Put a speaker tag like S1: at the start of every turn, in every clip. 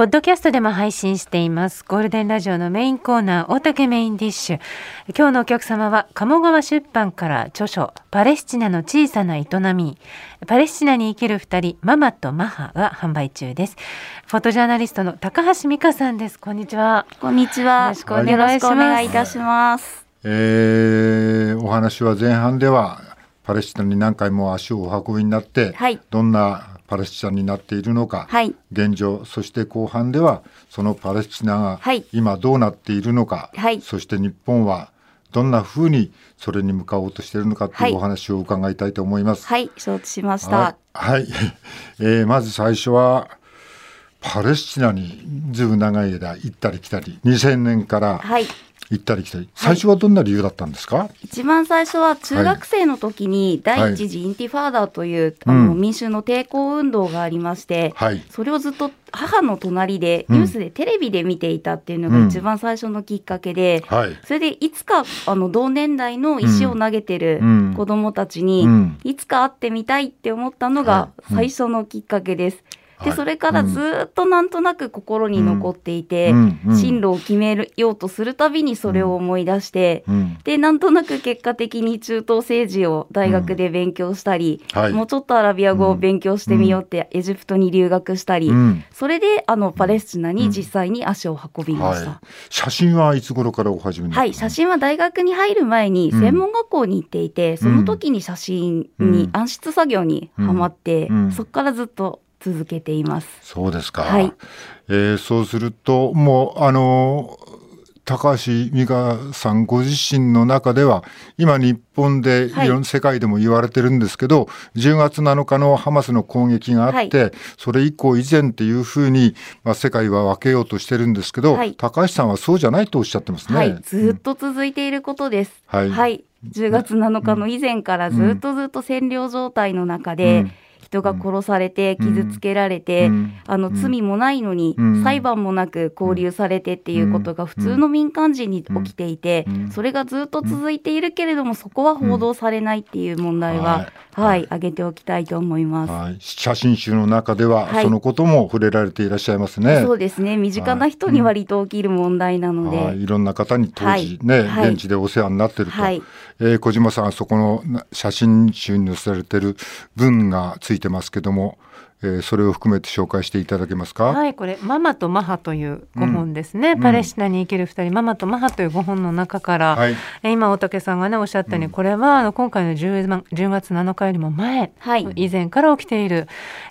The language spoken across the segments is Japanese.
S1: ポッドキャストでも配信しています。ゴールデンラジオのメインコーナー大竹メインディッシュ。今日のお客様は鴨川出版から著書パレスチナの小さな営み。パレスチナに生きる二人ママとマハが販売中です。フォトジャーナリストの高橋美香さんです。こんにちは。
S2: こんにちは。
S1: よろしくお願いします
S2: お願いいたします。
S3: えーお話は前半ではパレスチナに何回も足をお運びになって、
S2: はい。
S3: どんなパレスチナになっているのか、
S2: はい。
S3: 現状そして後半ではそのパレスチナが
S2: はい。
S3: 今どうなっているのか、
S2: はい。
S3: そして日本はどんなふうにそれに向かおうとしているのかと
S2: はいい。う
S3: お話を伺いたいと思います。
S2: はい承知しました。
S3: はい、はい。えーまず最初はパレスチナにずいぶん長い間行ったり来たり2000年から
S2: はい
S3: 行ったり来たり、最初はどんな理由だったんですか、
S2: 一番最初は中学生の時に第一次インティファーダという、あの
S3: うん。
S2: 民衆の抵抗運動がありまして、
S3: はい。
S2: それをずっと母の隣で
S3: うん。
S2: ニュースでテレビで見ていたっていうのが一番最初のきっかけで、
S3: はい。
S2: それでいつかあの同年代の石を投げてる
S3: うん。
S2: 子どもたちに、
S3: うん。
S2: いつか会ってみたいって思ったのが
S3: はい。うん。
S2: 最初のきっかけです。
S3: はい
S2: でそれからずーっとなんとなく心に残っていて、進路を決めようとするたびにそれを思い出して、
S3: うん。
S2: でなんとなく結果的に中東政治を大学で勉強したり、
S3: はい。
S2: もうちょっとアラビア語を勉強してみようってエジプトに留学したり、
S3: うん。
S2: それであのパレスチナに実際に足を運びました。
S3: はい、写真はいつ頃からお始め
S2: はい、写真は大学に入る前に専門学校に行っていて、その時に写真に暗室作業にはまって、そこからずっと続けています。
S3: そうですか、
S2: はい。
S3: えーそうするともうあの高橋美香さんご自身の中では今日本でい
S2: はい。
S3: ろんな世界でも言われてるんですけど、10月7日のハマスの攻撃があって、それ以降以前っていうふうに、まあ、世界は分けようとしてるんですけど、
S2: はい。
S3: 高橋さんはそうじゃないとおっしゃってますね。
S2: はい、ずっと続いていることです。
S3: はい。
S2: 10月7日の以前からずっとずっと占領状態の中で、
S3: うん
S2: 人が殺されて、傷つけられて、
S3: うん。
S2: あの罪もないのに、
S3: うん。
S2: 裁判もなく拘留されてっていうことが普通の民間人に起きていて、
S3: うん。
S2: それがずっと続いているけれども、そこは報道されないっていう問題は、
S3: はい
S2: はい、挙げておきたいと思います。
S3: はい、写真集の中では
S2: はい。
S3: そのことも触れられていらっしゃいますね。
S2: そうですね。身近な人に割と起きる問題なので、
S3: はい、い。ろんな方に当時ね、現地でお世話になってると、
S2: はい。
S3: えー小島さんそこのな写真集に載せられてる文がついてますけども、えーそれを含めて紹介していただけますか？
S1: はい、これママとマハという5本ですね、
S3: ん。
S1: パレスチナに生きる二人、ママとマハという5本の中から、
S3: はい。
S1: え今大竹さんがねおっしゃったように、これはあの今回の 10, 万10月7日よりも前、
S2: はい。
S1: 以前から起きている、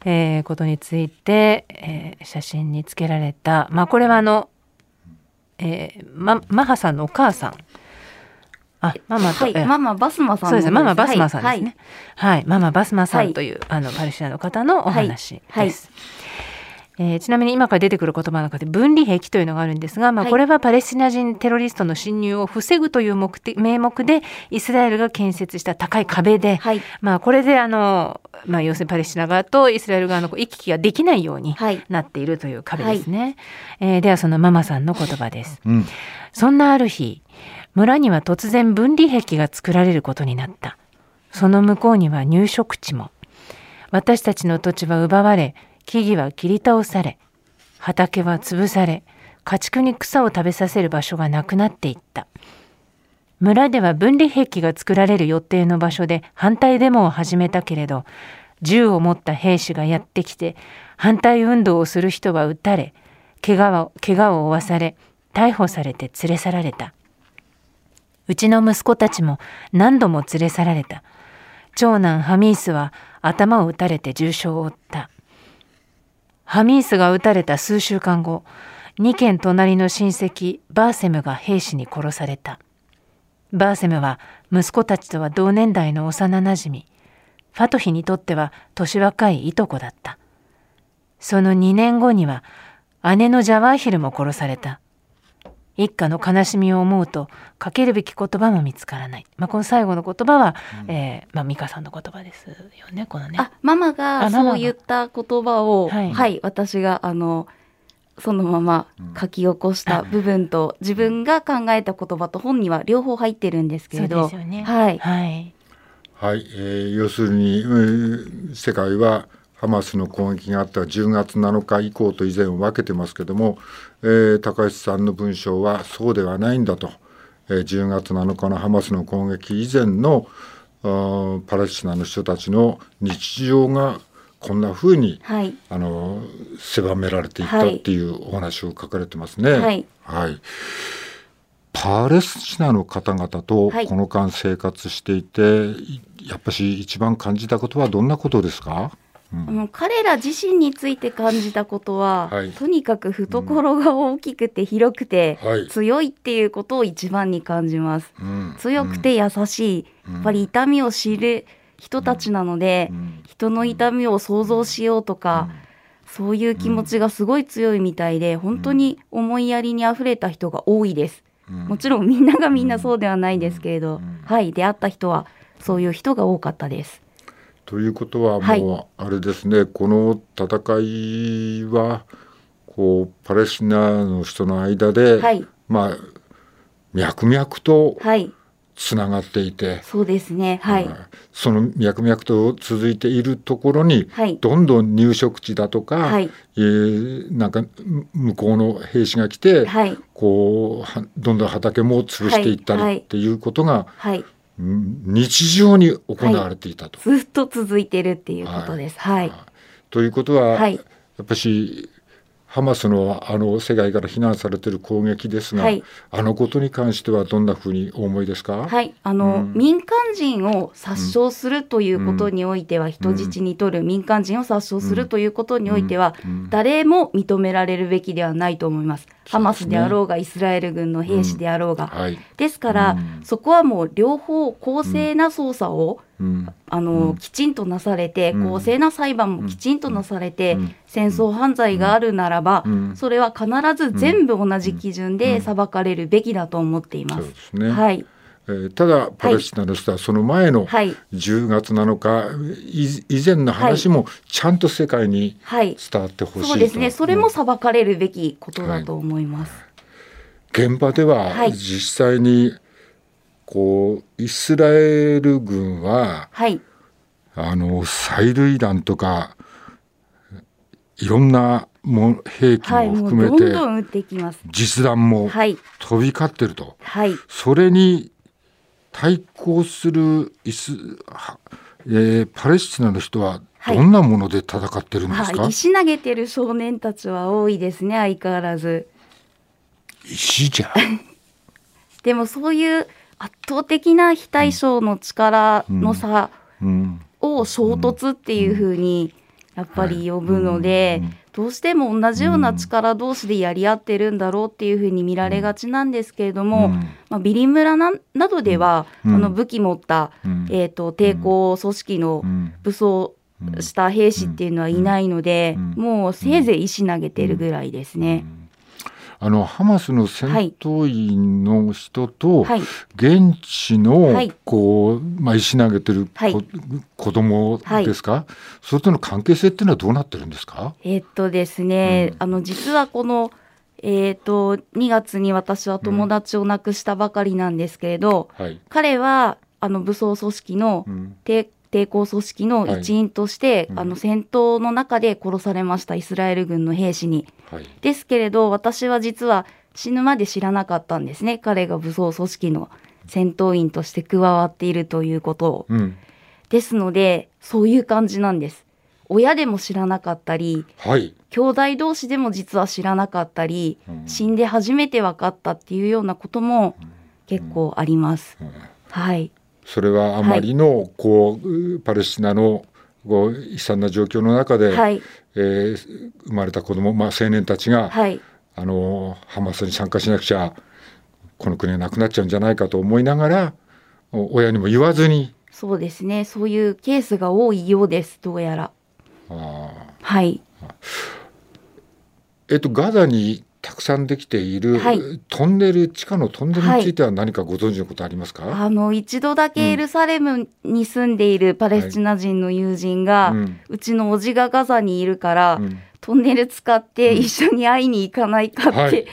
S1: えーことについて、えー写真につけられた。まあこれはあの、えーま、マハさんのお母さんあママと、
S2: はい。
S1: えー
S2: ママバスマさんの
S1: そうですママバスマさんですね。
S2: はい。
S1: はい、ママバスマさ
S2: はい。
S1: んという、あのパレスチナの方のお話です。
S2: はい。はい
S1: えーちなみに今から出てくる言葉の中で分離壁というのがあるんですが、まあ、
S2: はい。
S1: これはパレスチナ人テロリストの侵入を防ぐという目的名目でイスラエルが建設した高い壁で、
S2: はい。
S1: まあ、これであの、まあ、要するにパレスチナ側とイスラエル側の行き来ができないように
S2: はい。
S1: なっているという壁ですね。えーではそのママさんの言葉です。
S3: うん。
S1: そんなある日、村には突然分離壁が作られることになった。その向こうには入植地も。私たちの土地は奪われ、木々は切り倒され、畑は潰され、家畜に草を食べさせる場所がなくなっていった。村では分離壁が作られる予定の場所で反対デモを始めたけれど、銃を持った兵士がやってきて、反対運動をする人は撃たれ、怪我を怪我を負わされ、逮捕されて連れ去られた。うちの息子たちも何度も連れ去られた。長男ハミースは頭を撃たれて重傷を負った。ハミースが撃たれた数週間後、2軒隣の親戚バーセムが兵士に殺された。バーセムは息子たちとは同年代の幼なじみ、ファトヒにとっては年若いいとこだった。その2年後には姉のジャワーヒルも殺された。一家の悲しみを思うとかけるべき言葉も見つからない。まあ、この最後の言葉は、えーまあ、美香さんの言葉ですよね。このね。あママが
S2: そう言った言葉を
S1: は
S2: はいい、私があのそのまま書き起こした部分と、自分が考えた言葉と本には両方入ってるんですけ
S1: そう
S2: れど
S1: ですよね。
S2: はい
S1: はい。
S3: はい、えー要するに、えー世界はハマスの攻撃があった10月7日以降と以前を分けてますけども、えー、高橋さんの文章はそうではないんだと、えー、10月7日のハマスの攻撃以前のパレスチナの人たちの日常がこんなふうに、はい、あの狭められていったっていうお話を書かれてますね。はい、はい、パレスチナの方々とこの間生活していて、やっぱし一番感じたことはどんなことですか？
S2: うん、彼ら自身について感じたことは、はい、とにかく懐が大きくて広くて、強いっていうことを一番に感じます、うん、強くて優しい、やっぱり痛みを知る人たちなので、人の痛みを想像しようとか、そういう気持ちがすごい強いみたいで本当に思いやりにあふれた人が多いです、もちろんみんながみんなそうではないですけれど、はい。出会った人はそういう人が多かったです
S3: ということはもうあれですね、はい、この戦いはこうパレスチナの人の間で、はい、まあ脈々とつながっていて、はい、
S2: そうですね、はい、
S3: その脈々と続いているところに、どんどん入植地だとか、はい、えー、なんか向こうの兵士が来て、こうどんどん畑も潰していったりっていうことが、はい日常に行われていたと、
S2: はい、ずっと続いてるっていうことです。はい、はい、
S3: ということは、はい、やっぱしハマスのあの世界から非難されている攻撃ですが、はい、あのことに関してはどんなふうにお思いですか、
S2: はい。あの、うん、民間人を殺傷するということにおいては、うん、人質に取る民間人を殺傷するということにおいては、うん、誰も認められるべきではないと思います。ハマスであろうが、イスラエル軍の兵士であろうが。はい、ですから、そこはもう両方公正な捜査を、あの、きちんとなされて、公正な裁判もきちんとなされて、戦争犯罪があるならば、それは必ず全部同じ基準で裁かれるべきだと思っています。
S3: ね、はい。えー、ただパレスチナの人はその前の10月7日、はい、以前の話もちゃんと世界に伝わってほしい、はい、
S2: そうですね。それも裁かれるべきことだと思います、
S3: 現場では実際にこうイスラエル軍は、はい、あの催涙弾とかいろんなも兵器も含めて、はい、実弾も飛び交ってると、はい、それに対抗するイス、えー、パレスチナの人はどんなもので戦ってるんですか、
S2: はい、石投げてる少年たちは多いですね相変わらず。
S3: 石じゃ
S2: でもそういう圧倒的な非対称の力の差を衝突っていうふうにやっぱり呼ぶので、どうしても同じような力同士でやり合ってるんだろうっていうふうに見られがちなんですけれども、まあ、ビリ村などでは、あの武器持った、えーと、抵抗組織の武装した兵士っていうのはいないので、もうせいぜい石投げてるぐらいですね。
S3: あのハマスの戦闘員の人と、はい、現地のこう、まあ、石投げてるこ、はい、子供ですか、はい、それとの関係性っていうのはどうなってるんですか？
S2: えー、っとですね、うん、あの実はこのえーと、と2月に私は友達を亡くしたばかりなんですけれど、うんはい、彼はあの武装組織の、うん、抵抗組織の一員として、はい、あの戦闘の中で殺されましたイスラエル軍の兵士に。はい、ですけれど私は実は死ぬまで知らなかったんですね彼が武装組織の戦闘員として加わっているということを。うん、ですのでそういう感じなんです。親でも知らなかったり、はい、兄弟同士でも実は知らなかったり、うん、死んで初めて分かったっていうようなことも結構あります。はい。
S3: それはあまりのこう、パレスチナのこう悲惨な状況の中で、はい、えー、生まれた子供、まあ、青年たちが、はい、あのハマスに参加しなくちゃこの国はなくなっちゃうんじゃないかと思いながら親にも言わずに。
S2: そうですね。そういうケースが多いようですどうやら。はい。
S3: えっとガザにたくさんできている、はい、トンネル地下のトンネルについては何かご存知のことありますか、はい、
S2: あの一度だけエルサレムに住んでいるパレスチナ人の友人が、はい、うちの叔父がガザにいるから、うん、トンネル使って一緒に会いに行かないかって、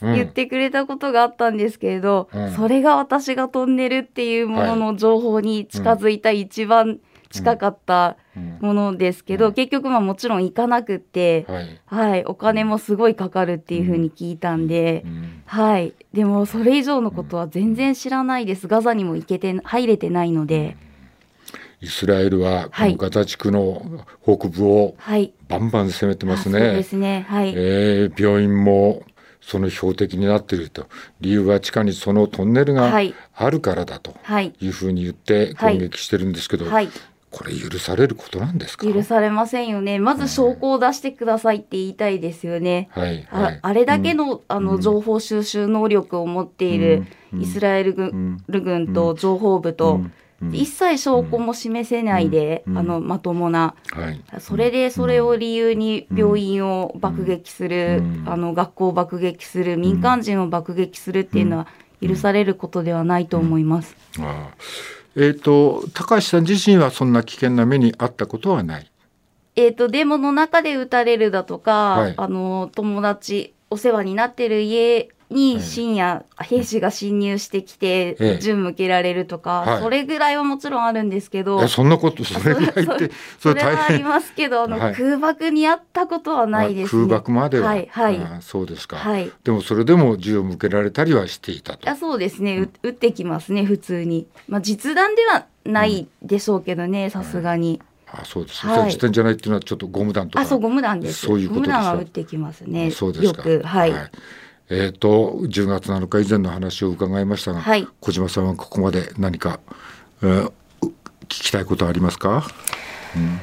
S2: うん、言ってくれたことがあったんですけれど、うん、それが私がトンネルっていうものの情報に近づいた一番近かったものですけど、うん、結局まあもちろん行かなくて、はい、はい、お金もすごいかかるっていうふうに聞いたんで、はい、でもそれ以上のことは全然知らないです。ガザにも行けて入れてないので。
S3: イスラエルはこのガザ地区の北部をバンバン攻めてますね。はい、そうですね。はい。えー、病院もその標的になっていると。理由は地下にそのトンネルがあるからだとい。うふうに言って攻撃してるんですけど、はい、これ許されることなんですか？
S2: 許されませんよね。まず証拠を出してくださいって言いたいですよね、はい、ああれだけのうん、あの情報収集能力を持っているイスラエル軍,、軍と情報部と、一切証拠も示せないで、あのまともな、はい、それでそれを理由に病院を爆撃する、あの学校を爆撃する民間人を爆撃するっていうのは許されることではないと思います。あ
S3: えーと、高橋さん自身はそんな危険な目にあったことはない。
S2: えーと、デモの中で撃たれるだとか、はい、あの友達お世話になってる家に深夜、兵士が侵入してきて、銃向けられるとか、はい、それぐらいはもちろんあるんですけど、
S3: そんなこと、それぐらいって、
S2: それはありますけど、あの、はい、空爆にあったことはないです、
S3: ね、空爆までは、はい、はい、そうですか、はい、でもそれでも銃を向けられたりはしていたと。
S2: あそうですね、うん、撃ってきますね、普通に。まあ、実弾ではないでしょうけどね、さすがに。
S3: あそうです、はい、じゃないっていうのはちょっとゴム弾とか。
S2: あそうゴム弾です。そういうことですゴム弾は撃ってきますね。そうですか。はい、はい
S3: えーと、10月7日以前の話を伺いましたが、はい、小島さんはここまで何か、えー、聞きたいことはありますか、うん。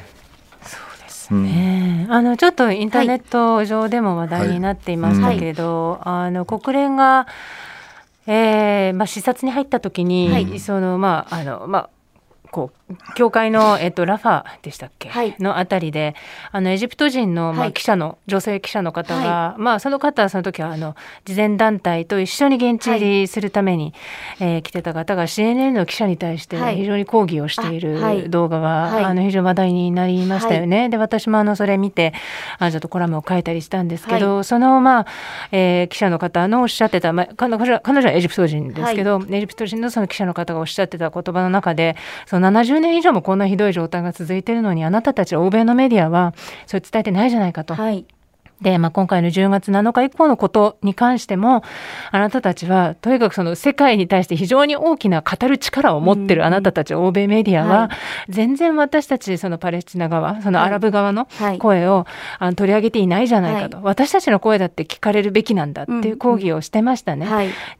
S1: そうですね、うん、あのちょっとインターネット上でも話題になっていましたけれど、はい。うん、あの国連が、えーまあ、視察に入った時に、はい、そのまああのまあこう教会の、えっと、ラファでしたっけ、はい、のあたりであのエジプト人の、まあ、記者の、女性記者の方が、はい、まあ、その方はその時はあの慈善団体と一緒に現地入りするために、はい、えー、来てた方が CNN の記者に対して非常に抗議をしている動画が、あの非常に話題になりましたよね。で私もあのそれ見てあちょっとコラムを書いたりしたんですけど、その、まあえー、記者の方のおっしゃってた、まあ、彼女彼女はエジプト人ですけど、エジプト人のその記者の方がおっしゃってた言葉の中でその70年以上もこんなひどい状態が続いているのにあなたたち欧米のメディアはそれ伝えてないじゃないかと。はいで、まあ、今回の10月7日以降のことに関しても、あなたたちは、とにかくその世界に対して非常に大きな語る力を持ってるあなたたち欧米メディアは、全然私たちそのパレスチナ側、そのアラブ側の声を、あの取り上げていないじゃないかと、私たちの声だって聞かれるべきなんだっていう抗議をしてましたね。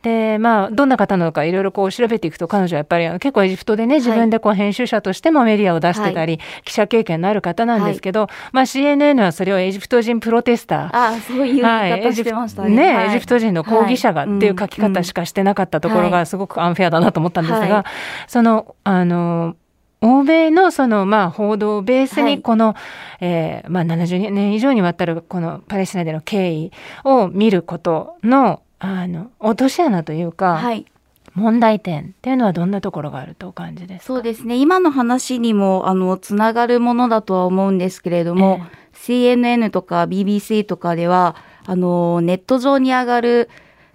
S1: で、まあ、どんな方なのかいろいろこう調べていくと、彼女はやっぱり結構エジプトでね、自分でこう編集者としてもメディアを出してたり、記者経験のある方なんですけど、まあ CNN はそれをエジプト人プロテスター、
S2: あそういう言い方してましたね。
S1: ね、はい、エジプト人の抗議者がっていう書き方しかしてなかったところがすごくアンフェアだなと思ったんですが、はい、そのあの欧米のそのまあ報道をベースにこの、はい、えー、まあ、70年以上にわたるこのパレスチナでの経緯を見ることのあの落とし穴というか、はい、問題点っていうのはどんなところがあるとお感じです
S2: そうですね。今の話にもあのつながるものだとは思うんですけれども、えー CNN とか BBC とかでは、あの、ネット上に上がる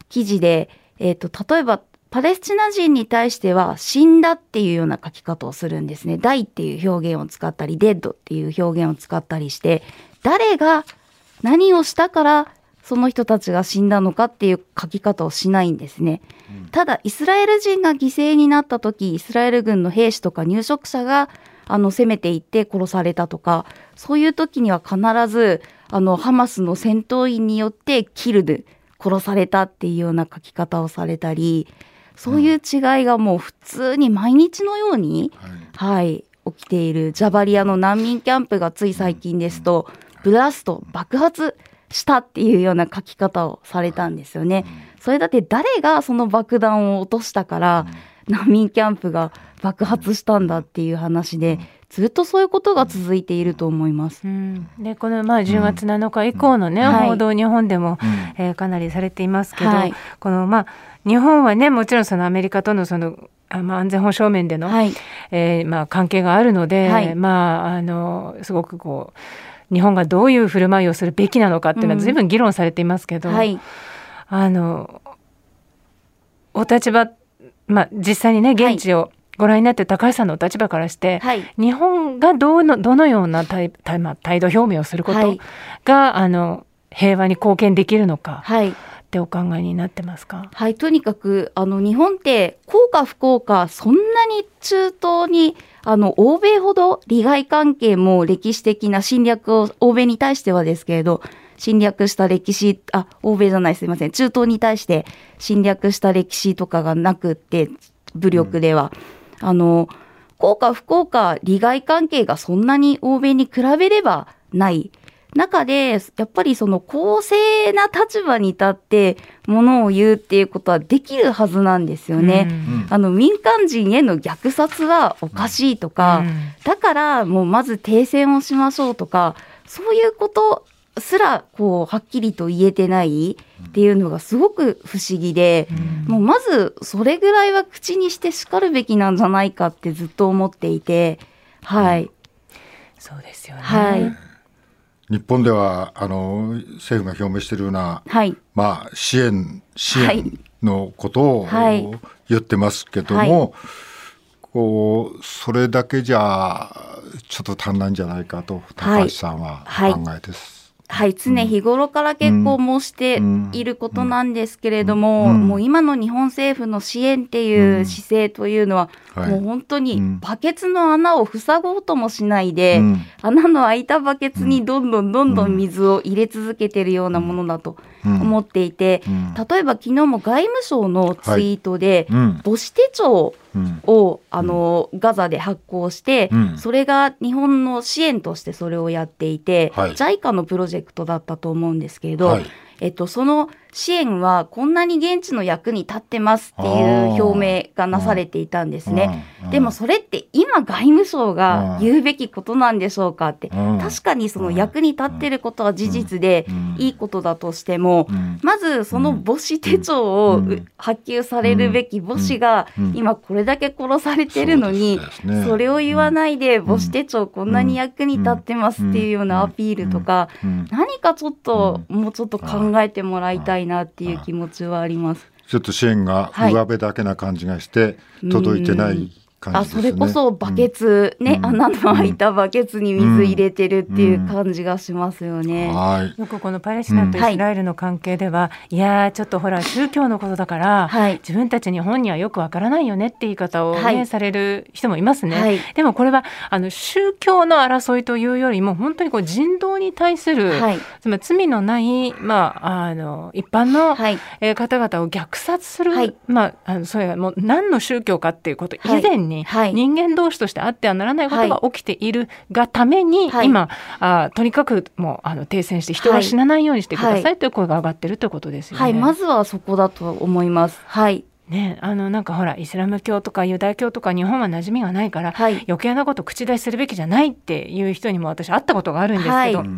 S2: 記事で、えっ、ー、と、例えば、パレスチナ人に対しては死んだっていうような書き方をするんですね。ダイっていう表現を使ったり、デッドっていう表現を使ったりして、誰が何をしたからその人たちが死んだのかっていう書き方をしないんですね。ただ、イスラエル人が犠牲になった時、イスラエル軍の兵士とか入植者があの攻めていって殺されたとかそういう時には必ずあのハマスの戦闘員によってキルで殺されたっていうような書き方をされたりそういう違いがもう普通に毎日のように、はい、はい、起きている。ジャバリアの難民キャンプがつい最近ですとブラスト爆発したっていうような書き方をされたんですよね。それだって誰がその爆弾を落としたから難民キャンプが爆発したんだっていう話で、ずっとそういうことが続いていると思います。う
S1: ん、でこのまあ10月7日以降のね、うん、報道、日本でも、えー、かなりされていますけど、はい、このまあ日本はねもちろんそのアメリカとのそのまあ、安全保障面での、はい、えー、まあ、関係があるので、はい、まあ、あのすごくこう日本がどういう振る舞いをするべきなのかっていうのは随分議論されていますけど、うんはい、あのお立場まあ、実際にね現地をご覧になって高橋さんの立場からして、はい、日本がどのどのような態態度表明をすることが、はい、あの平和に貢献できるのか。はい。ってお考えになってますか？
S2: はいとにかくあの日本って効果不効果そんなに中東にあの欧米ほど利害関係も歴史的な侵略を欧米に対してはですけれど侵略した歴史あ欧米じゃないすいません。中東に対して侵略した歴史とかがなくって武力では、うん、あの効果不効果利害関係がそんなに欧米に比べればない。中で、やっぱりその公正な立場に立ってものを言うっていうことはできるはずなんですよね。うん、あの民間人への虐殺はおかしいとか、うん、だからもうまず停戦をしましょうとか、そういうことすらこうはっきりと言えてないっていうのがすごく不思議で、うん、もうまずそれぐらいは口にしてしかるべきなんじゃないかってずっと思っていて、はい。
S1: そうですよね。
S2: はい。
S3: 日本ではあの政府が表明しているような、はい、まあ、支援支援のことを、はい、言ってますけども、はい、こうそれだけじゃちょっと足んないんじゃないかと高橋さんは考えです。
S2: はい、常日頃から結構申していることなんですけれども、もう今の日本政府の支援っていう姿勢というのは、もう本当にバケツの穴を塞ごうともしないで、穴の開いたバケツにどんどんどんどん水を入れ続けてるようなものだと思っていて、例えば昨日も外務省のツイートで、母子手帳を、あのガザで発行して、それが日本の支援としてそれをやっていて、JICA のプロジェクトだったと思うんですけれど、えっと、その支援はこんなに現地の役に立ってますっていう表明がなされていたんですね。でもそれって今外務省が言うべきことなんでしょうかって、確かにその役に立ってることは事実でいいことだとしても、まずその母子手帳を発給されるべき母子が今これだけ殺されてるのに、それを言わないで母子手帳こんなに役に立ってますっていうようなアピールとか、何かちょっともうちょっと考えてもらいたいなっていう気持ちはあります。
S3: ちょっと支援が上辺だけな感じがして届いてない
S2: ね、あそれこそバケツ、うん、ね、穴の開いたバケツに水入れてるっていう感じがしますよね。
S1: うん、よくこのパレスチナとイスラエルの関係では、い。やちょっとほら宗教のことだから、はい、自分たち日本にはよくわからないよねって言い方をね、はい、される人もいますね。でもこれはあの宗教の争いというよりも本当にこう人道に対する、つまり罪のないまああの一般の、方々を虐殺する、まああのそれはもう何の宗教かっていうこと以前にに、人間同士としてあってはならないことが起きているがために、はい、今あとにかくもうあの停戦して人が死なないようにしてくださいという声が上がってるということですよね。
S2: はい、まずはそこだと思います。はい。
S1: ね、あのなんかほらイスラム教とかユダヤ教とか日本は馴染みがないから、はい、余計なこと口出しするべきじゃないっていう人にも私会ったことがあるんですけど、はい、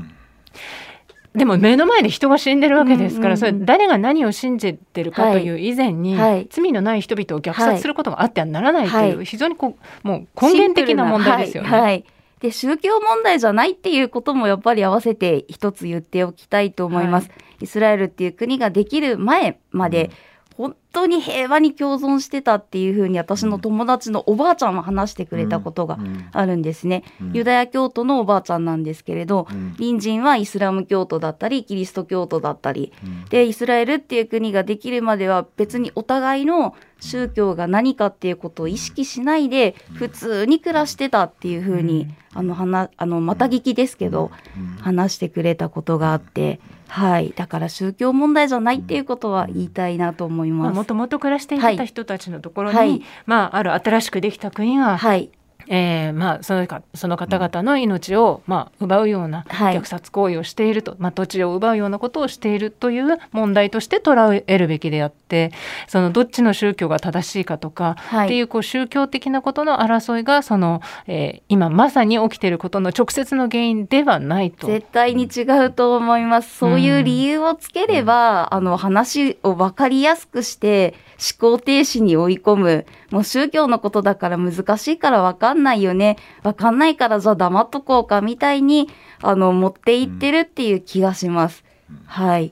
S1: でも目の前で人が死んでるわけですから、それ誰が何を信じてるかという以前に、はい、罪のない人々を虐殺することがあってはならないという、はい、非常にこうもう根源的な問題ですよね。
S2: はい、で宗教問題じゃないっていうこともやっぱり合わせて一つ言っておきたいと思います。イスラエルっていう国ができる前まで、うん。本当に平和に共存してたっていうふうに私の友達のおばあちゃんは話してくれたことがあるんですね。うん。うん、ユダヤ教徒のおばあちゃんなんですけれど、うん、隣人はイスラム教徒だったりキリスト教徒だったり、でイスラエルっていう国ができるまでは別にお互いの宗教が何かっていうことを意識しないで普通に暮らしてたっていうふうに、あの話あのまた聞きですけど、話してくれたことがあって。はい、だから宗教問題じゃないっていうことは言いたいなと思います。
S1: もともと暮らしていた人たちのところに、はい、まあある新しくできた国が、はい、えーまあ、そのかその方々の命を、まあ、奪うような虐殺行為をしていると、はい、まあ、土地を奪うようなことをしているという問題として捉えるべきであってそのどっちの宗教が正しいかとか、はい、っていうこう宗教的なことの争いがその、えー、今まさに起きていることの直接の原因ではないと。
S2: 絶対に違うと思います。そういう理由をつければ、うん、あの話を分かりやすくして思考停止に追い込むもう宗教のことだから難しいから分かんないよね分かんないからじゃあ黙っとこうかみたいにあの持っていってるっていう気がします。はい。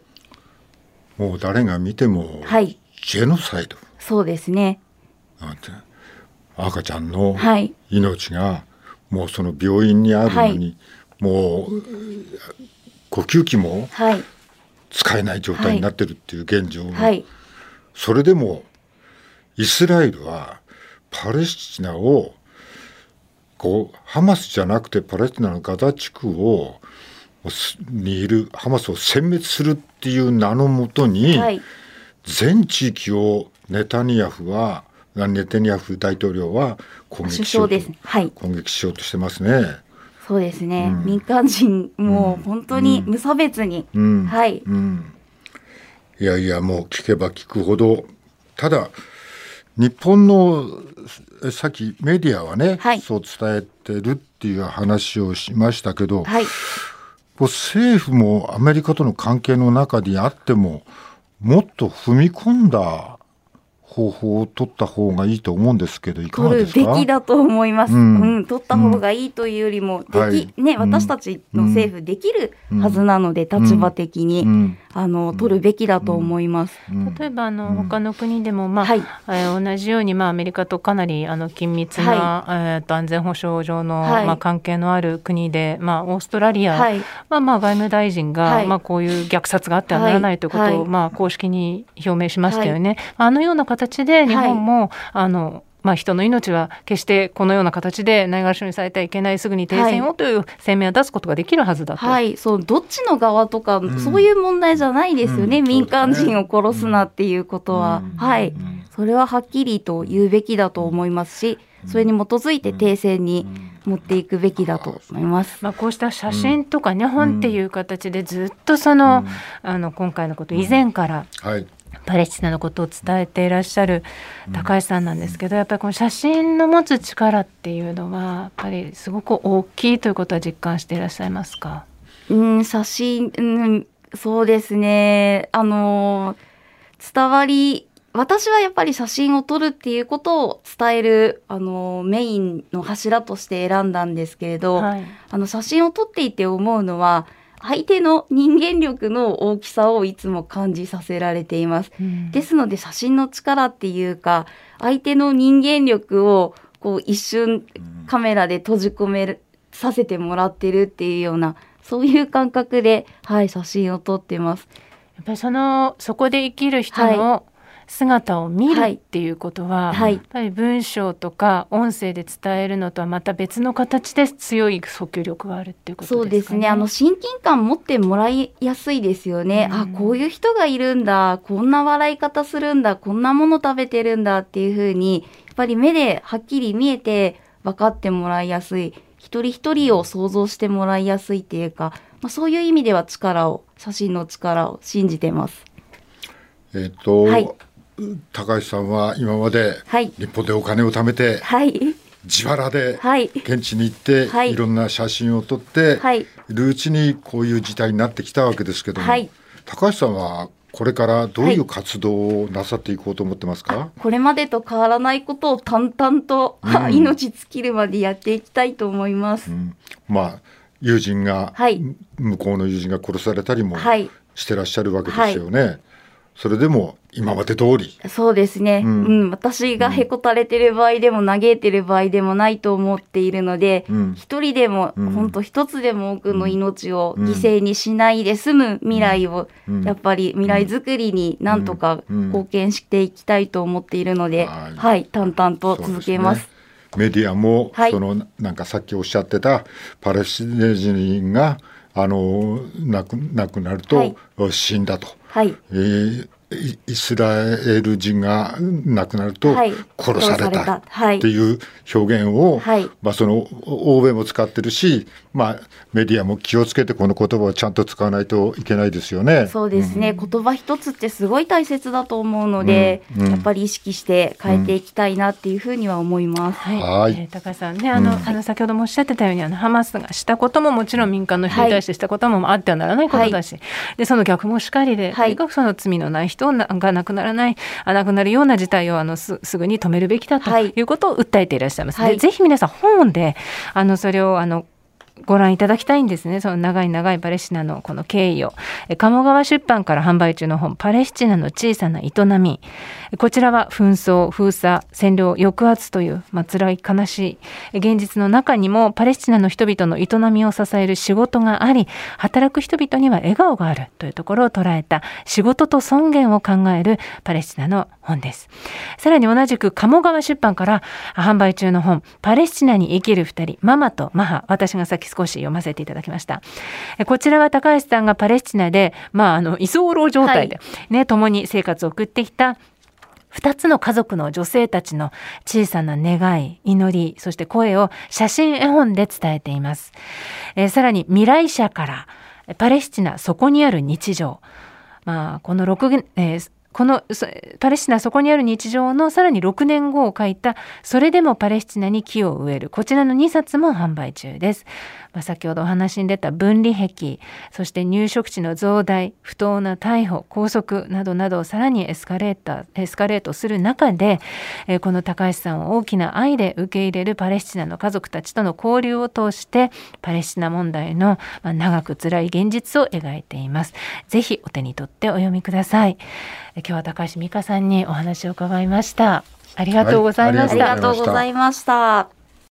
S3: もう誰が見ても、はい、ジェノサイド。
S2: そうですね。
S3: 赤ちゃんの命がもうその病院にあるのに、もう呼吸器も使えない状態になってるっていう現状、それでもイスラエルはパレスチナをこうハマスじゃなくてパレスチナのガザ地区をにいるハマスを殲滅するっていう名のもとに、はい、全地域をネタニヤフはネタニヤフ大統領は攻撃しようと、はい、攻撃しようとしてますね。
S2: そうですね、うん、民間人も本当に無差別に、うん、はい、う
S3: ん、いやいやもう聞けば聞くほど。ただ日本のさっきメディアはね、はい、そう伝えてるっていう話をしましたけど、はい、政府もアメリカとの関係の中にあってももっと踏み込んだ方法を取った方がいいと思うんですけどいかがですか？
S2: 取るべきだと思います、うん、うん、取った方がいいというよりも、でき、はい、ね、私たちの政府できるはずなので、うん、立場的に、うん、あの取るべきだと思います。
S1: 例えばあの、他の国でも、まあはい、えー、同じように、まあ、アメリカとかなりあの緊密な、はい、えー、と安全保障上の、はい、まあ、関係のある国で、まあ、オーストラリアは、まあまあ、外務大臣が、まあ、こういう虐殺があってはならないということを、まあ、公式に表明しましたよね。あのような形で日本も、あのまあ、人の命は決してこのような形でないがしろにされてはいけないすぐに停戦をという声明を出すことができるはずだと、
S2: はい、そうどっちの側とか、うん、そういう問題じゃないですよね、うん、民間人を殺すなっていうことは、うん、はい。それははっきりと言うべきだと思いますしそれに基づいて停戦に持っていくべきだと思います。
S1: まあ、こうした写真とかね、本っていう形でずっとその、あの今回のこと以前から、はいパレスチナのことを伝えていらっしゃる高橋さんなんですけど、やっぱりこの写真の持つ力っていうのはやっぱりすごく大きいということは実感していらっしゃいますか？
S2: うん写真、うん、そうですね。あの伝わり私はやっぱり写真を撮るっていうことを伝えるあのメインの柱として選んだんですけれど、はい、あの写真を撮っていて思うのは相手の人間力の大きさをいつも感じさせられています。うん、ですので写真の力っていうか相手の人間力をこう一瞬カメラで閉じ込めさせてもらってるっていうようなそういう感覚で、はい、写真を撮ってます。
S1: やっぱりそのそこで生きる人の姿を見るっていうことは、はい、やっぱり文章とか音声で伝えるのとはまた別の形で強い訴求力があるっていうこと、
S2: ね、そうですね。あの親近感持ってもらいやすいですよね、うん、あこういう人がいるんだ。こんな笑い方するんだ。こんなもの食べてるんだっていうふうにやっぱり目ではっきり見えて分かってもらいやすい。一人一人を想像してもらいやすいっていうか、まあ、そういう意味では力を写真の力を信じてます。
S3: えっと、はい高橋さんは今まで日本でお金を貯めて、はい、自腹で現地に行って、はい、いろんな写真を撮って、はい、いるうちにこういう事態になってきたわけですけども、はい、高橋さんはこれからどういう活動をなさっていこうと思ってますか、
S2: これまでと変わらないことを淡々と、うん、命尽きるまでやっていきたいと思います。うん、
S3: まあ友人が、向こうの友人が殺されたりもしてらっしゃるわけですよね。それでも今まで通り。
S2: そうですね、うん、うん、私がへこたれてる場合でも嘆いてる場合でもないと思っているので、うん、一人でも、うん、本当一つでも多くの命を犠牲にしないで済む未来を、やっぱり未来づくりになんとか貢献していきたいと思っているので、はい、淡々と続けます。
S3: メディアも、はい、そのなんかさっきおっしゃってたパレスチナ人があの亡く亡くなると、死んだと、はい。えー、イスラエル人が亡くなると殺されたっていう表現を、はい、まあ、その欧米も使ってるし、まあ、メディアも気をつけてこの言葉をちゃんと使わないといけないですよね。
S2: そうですね、うん、言葉一つってすごい大切だと思うので、うん。うん、やっぱり意識して変えていきたいなっていうふうには思います。
S1: はい、はい、えー、高橋さんねあの、あの先ほどもおっしゃってたようにあのハマスがしたことももちろん民間の人に対してしたこともあってはならないことだし、でその逆もしかりで、とにかくその罪のない人が亡くならないなくなるような事態をあのすぐに止めるべきだとい。うことを訴えていらっしゃいます、はい、ぜひ皆さん本であのそれをあのご覧いただきたいんですね。その長い長いパレスチナのこの経緯を。鴨川出版から販売中の本「パレスチナの小さな営み」こちらは紛争封鎖占領抑圧という、まあ辛い悲しい現実の中にもパレスチナの人々の営みを支える仕事があり働く人々には笑顔があるというところを捉えた仕事と尊厳を考えるパレスチナの本です。さらに同じく鴨川出版から販売中の本「パレスチナに生きる二人ママとマハ」私がさっき少し読ませていただきましたこちらは高橋さんがパレスチナで、まあ、あの居候状態でね、はい、共に生活を送ってきた二つの家族の女性たちの小さな願い、祈り、そして声を写真絵本で伝えています。えー、さらに未来社からパレスチナそこにある日常。まあ、この6、えーこのパレスチナそこにある日常のさらに6年後を書いた「それでもパレスチナに木を植える」こちらの2冊も販売中です。まあ、先ほどお話に出た分離壁そして入植地の増大不当な逮捕拘束などなどをさらにエスカレータエスカレートする中で、えー、この高橋さんを大きな愛で受け入れるパレスチナの家族たちとの交流を通してパレスチナ問題の、まあ、長く辛い現実を描いています。ぜひお手に取ってお読みください。今日は高橋美香さんにお話を伺いました。ありがとうございました。
S2: はい、ありがとうございました。